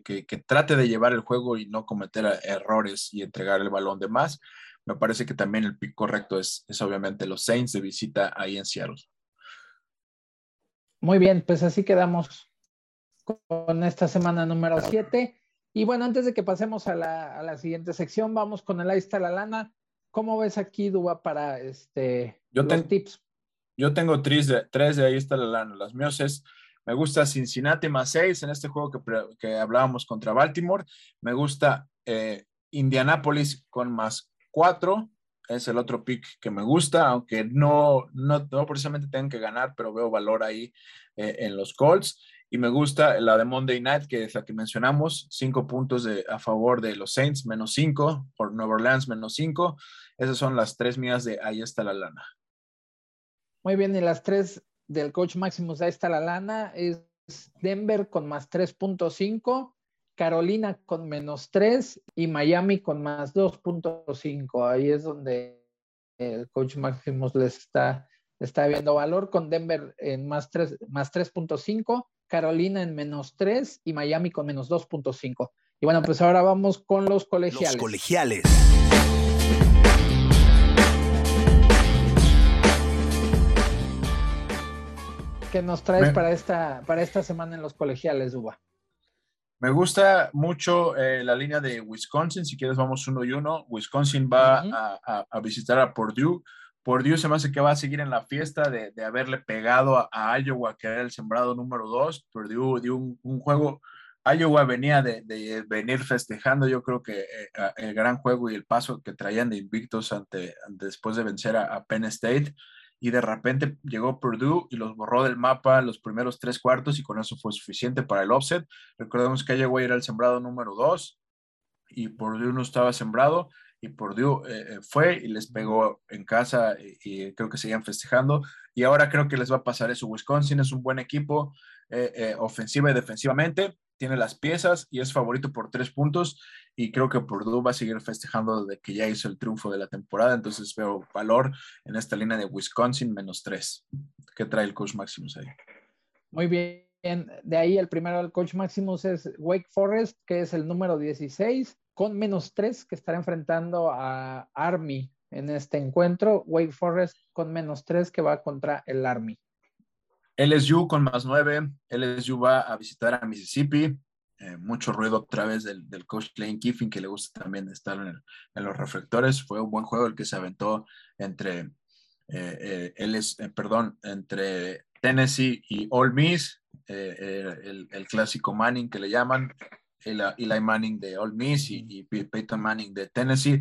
que, que, trate de llevar el juego y no cometer errores y entregar el balón de más, me parece que también el pick correcto es, es obviamente los Saints de visita ahí en Seattle. Muy bien, pues así quedamos con esta semana número 7. Y bueno, antes de que pasemos a la, siguiente sección, vamos con el Ahí está la lana. ¿Cómo ves aquí, Duba, para este, yo los tips? Yo tengo tres de, tres de Ahí está la lana. Las mías es, me gusta Cincinnati más 6 en este juego que, que hablábamos contra Baltimore. Me gusta eh, Indianapolis con más cuatro es el otro pick que me gusta, aunque no, no, precisamente tengan que ganar, pero veo valor ahí eh, en los Colts. Y me gusta la de Monday Night, que es la que mencionamos, cinco puntos de, a favor de los Saints, menos cinco, por Nueva Orleans, menos cinco. Esas son las tres mías de ahí está la lana. Muy bien, y las tres del coach Maximus, ahí está la lana, es Denver con más 3.5, Carolina con menos 3 y Miami con más 2.5. Ahí es donde el coach Maximus les está, está viendo valor con Denver en más 3, más 3.5, Carolina en menos 3 y Miami con menos 2.5. Y bueno, pues ahora vamos con los colegiales. Los colegiales. ¿Qué nos traes para esta, para esta semana en los colegiales, Uba? Me gusta mucho eh, la línea de Wisconsin. Si quieres, vamos uno y uno. Wisconsin va a, visitar a Purdue. Purdue se me hace que va a seguir en la fiesta de, haberle pegado a, Iowa, que era el sembrado número dos. Purdue dio un, juego. Iowa venía de, venir festejando, yo creo que eh, el gran juego y el paso que traían de invictos ante, después de vencer a Penn State y de repente llegó Purdue y los borró del mapa los primeros tres cuartos y con eso fue suficiente para el offset. Recordemos que Iowa era el sembrado número dos y Purdue no estaba sembrado y Purdue eh, eh, fue y les pegó en casa y, creo que seguían festejando y ahora creo que les va a pasar eso. Wisconsin es un buen equipo eh, ofensiva y defensivamente, tiene las piezas y es favorito por tres puntos y creo que Purdue va a seguir festejando de que ya hizo el triunfo de la temporada, entonces veo valor en esta línea de Wisconsin menos tres. ¿Qué trae el coach Maximus ahí? Muy bien, de ahí el primero del coach Maximus es Wake Forest, que es el número 16, con menos tres, que estará enfrentando a Army en este encuentro. Wake Forest con menos tres, que va contra el Army. LSU con más nueve, LSU va a visitar a Mississippi, eh, mucho ruido otra vez del, del, coach Lane Kiffin, que le gusta también estar en, los reflectores. Fue un buen juego el que se aventó entre, eh, eh, perdón, entre Tennessee y Ole Miss, el, el, clásico Manning que le llaman, Eli Manning de Ole Miss y, y Peyton Manning de Tennessee.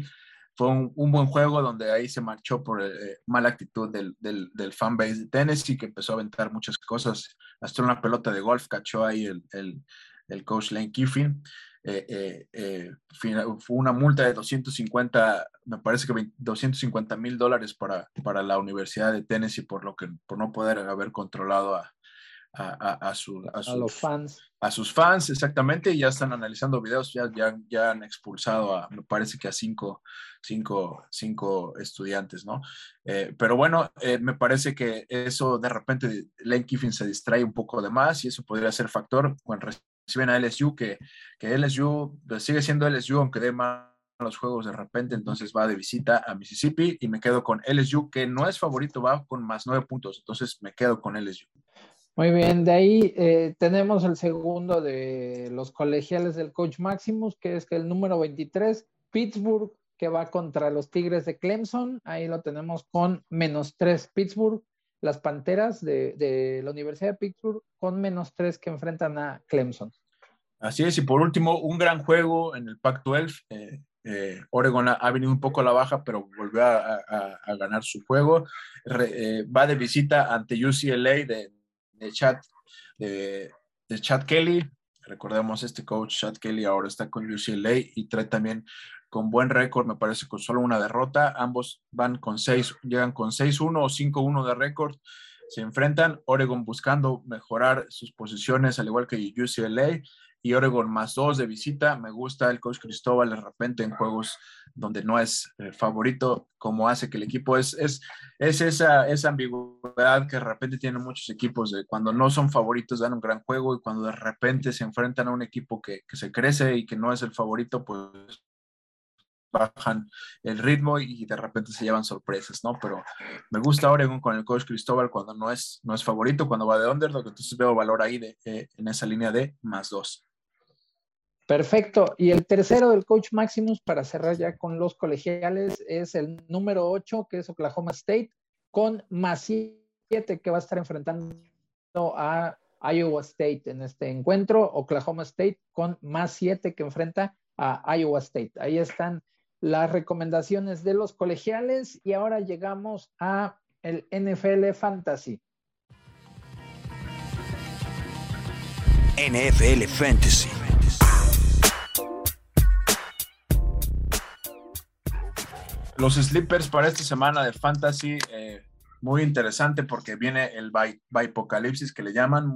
Fue un, buen juego donde ahí se marchó por mala actitud del, del, del fanbase de Tennessee, que empezó a aventar muchas cosas. Hasta una pelota de golf cachó ahí el, coach Lane Kiffin. Eh, eh, eh, fue una multa de 250, me parece que 250 mil dólares para, para la Universidad de Tennessee por, lo que, por no poder haber controlado a, a, sus, los fans. A sus fans, exactamente, y ya están analizando videos, ya, ya, ya han expulsado a, me parece que a cinco, cinco, cinco estudiantes, ¿no? Eh, pero bueno, eh, me parece que eso de repente Lane Kiffin se distrae un poco de más y eso podría ser factor cuando reciben a LSU, que, que LSU pues, sigue siendo LSU, aunque dé más los juegos de repente, entonces va de visita a Mississippi y me quedo con LSU, que no es favorito, va con más nueve puntos, entonces me quedo con LSU. Muy bien, de ahí eh, tenemos el segundo de los colegiales del coach Maximus, que es el número 23, Pittsburgh, que va contra los Tigres de Clemson. Ahí lo tenemos con menos 3 Pittsburgh, las Panteras de, la Universidad de Pittsburgh con menos 3 que enfrentan a Clemson. Así es, y por último, un gran juego en el Pac-12. Eh, eh, Oregon ha, venido un poco a la baja, pero volvió a, ganar su juego. va de visita ante UCLA de, de Chad, de, Chad Kelly. Recordemos, este coach Chad Kelly ahora está con UCLA y trae también con buen récord, me parece con solo una derrota. Ambos van con seis, llegan con 6-1 o 5-1 de récord. Se enfrentan Oregon buscando mejorar sus posiciones, al igual que UCLA y Oregon más dos de visita. Me gusta el coach Cristóbal de repente en juegos donde no es eh, favorito, como hace que el equipo es, es, es esa, esa ambigüedad que de repente tienen muchos equipos de cuando no son favoritos dan un gran juego y cuando de repente se enfrentan a un equipo que, que se crece y que no es el favorito, pues bajan el ritmo y de repente se llevan sorpresas, ¿no? Pero me gusta Oregon con el coach Cristóbal cuando no es, no es favorito, cuando va de underdog, entonces veo valor ahí de, eh, en esa línea de más dos. Perfecto. Y el tercero del coach Maximus para cerrar ya con los colegiales es el número 8, que es Oklahoma State, con más 7 que va a estar enfrentando a Iowa State en este encuentro. Oklahoma State con más 7 que enfrenta a Iowa State. Ahí están las recomendaciones de los colegiales y ahora llegamos a el NFL Fantasy. NFL Fantasy. Los sleepers para esta semana de Fantasy, eh, muy interesante porque viene el Bipocalipsis que le llaman,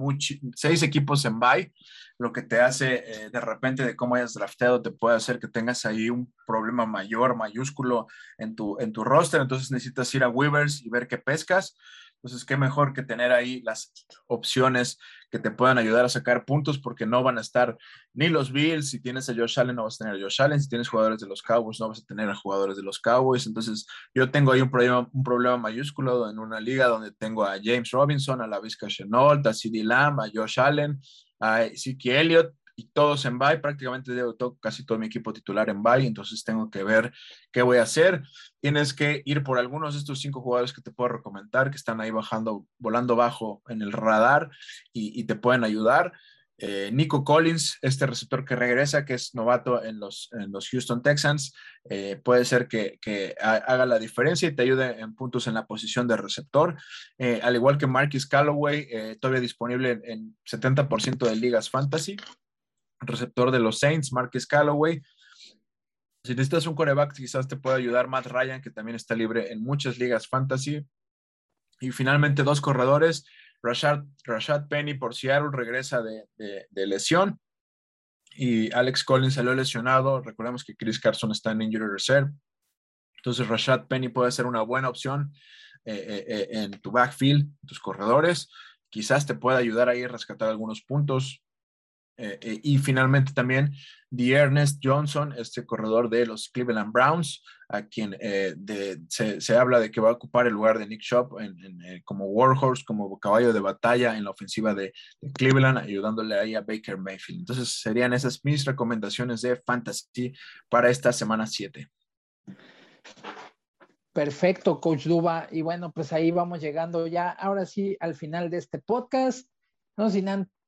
seis equipos en bye, lo que te hace eh, de repente de cómo hayas drafteado te puede hacer que tengas ahí un problema mayor, mayúsculo en tu, en tu roster, entonces necesitas ir a Weavers y ver qué pescas. Entonces, qué mejor que tener ahí las opciones que te puedan ayudar a sacar puntos porque no van a estar ni los Bills, si tienes a Josh Allen no vas a tener a Josh Allen, si tienes jugadores de los Cowboys no vas a tener a jugadores de los Cowboys, entonces yo tengo ahí un problema, un problema mayúsculo en una liga donde tengo a James Robinson, a la Vizca Chenault, a CeeDee Lamb, a Josh Allen, a Zeke Elliott, y todos en bye, prácticamente todo, casi todo mi equipo titular en bye, entonces tengo que ver qué voy a hacer. Tienes que ir por algunos de estos cinco jugadores que te puedo recomendar, que están ahí bajando, volando bajo en el radar y, te pueden ayudar. Eh, Nico Collins, este receptor que regresa, que es novato en los, en los Houston Texans, eh, puede ser que, que, haga la diferencia y te ayude en puntos en la posición de receptor. Eh, al igual que Marcus Calloway, todavía disponible en 70% de ligas fantasy receptor de los Saints, Marcus Calloway. Si necesitas un coreback, quizás te pueda ayudar Matt Ryan, que también está libre en muchas ligas fantasy. Y finalmente, dos corredores. Rashad, Penny por Seattle regresa de, lesión. Y Alex Collins salió lesionado. Recordemos que Chris Carson está en injury reserve. Entonces, Rashad Penny puede ser una buena opción eh, eh, eh, en tu backfield, tus corredores. Quizás te pueda ayudar ahí a rescatar algunos puntos. Eh, eh, y finalmente también The Ernest Johnson, este corredor de los Cleveland Browns, a quien eh, se, habla de que va a ocupar el lugar de Nick Shop como Warhorse, como caballo de batalla en la ofensiva de, Cleveland, ayudándole ahí a Baker Mayfield. Entonces serían esas mis recomendaciones de fantasy para esta semana 7. Perfecto, Coach Duba. Y bueno, pues ahí vamos llegando ya, ahora sí, al final de este podcast. No sin antes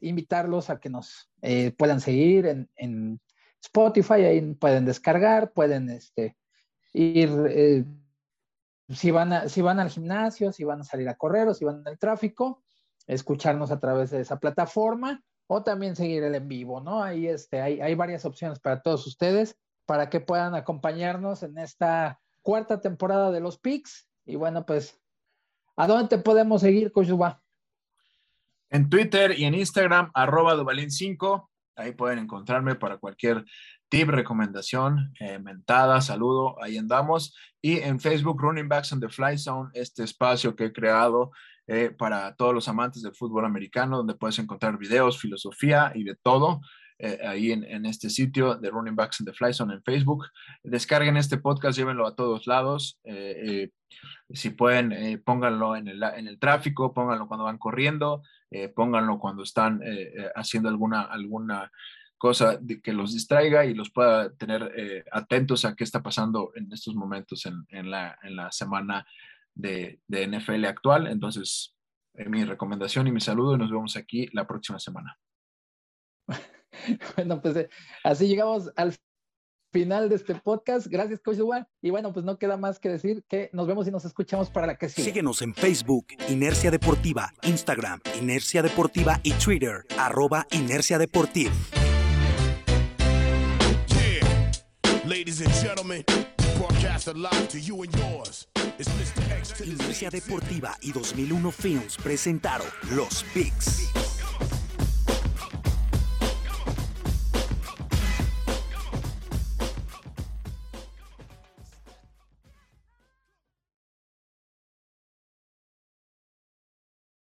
invitarlos a que nos eh, puedan seguir en, Spotify, ahí pueden descargar, pueden este, ir, eh, si, van si van al gimnasio, si van a salir a correr o si van en el tráfico, escucharnos a través de esa plataforma o también seguir el en vivo, ¿no? Ahí este, hay, hay varias opciones para todos ustedes para que puedan acompañarnos en esta cuarta temporada de los PICS. Y bueno, pues, ¿a dónde te podemos seguir, Cochuba? En Twitter y en Instagram, arroba Duvalín5. Ahí pueden encontrarme para cualquier tip, recomendación, eh, mentada, saludo, ahí andamos. Y en Facebook, Running Backs on the Fly Zone, este espacio que he creado eh, para todos los amantes del fútbol americano, donde puedes encontrar videos, filosofía y de todo. Eh, ahí en, este sitio de Running Backs in the Fly Zone en Facebook. Descarguen este podcast, llévenlo a todos lados. Eh, si pueden, pónganlo en el, en el, tráfico, pónganlo cuando van corriendo, pónganlo cuando están haciendo alguna, alguna cosa que los distraiga y los pueda tener atentos a qué está pasando en estos momentos en, en, la, en la semana de, de NFL actual. Entonces, mi recomendación y mi saludo y nos vemos aquí la próxima semana. bueno, pues eh, así llegamos al final de este podcast. Gracias, Coach Duval. Y bueno, pues no queda más que decir que nos vemos y nos escuchamos para la que sigue. Síguenos en Facebook, Inercia Deportiva, Instagram, Inercia Deportiva y Twitter, arroba Inercia Deportiva. Ladies and gentlemen, broadcast live to you and yours. Inercia Deportiva y 2001 Films presentaron Los Picks.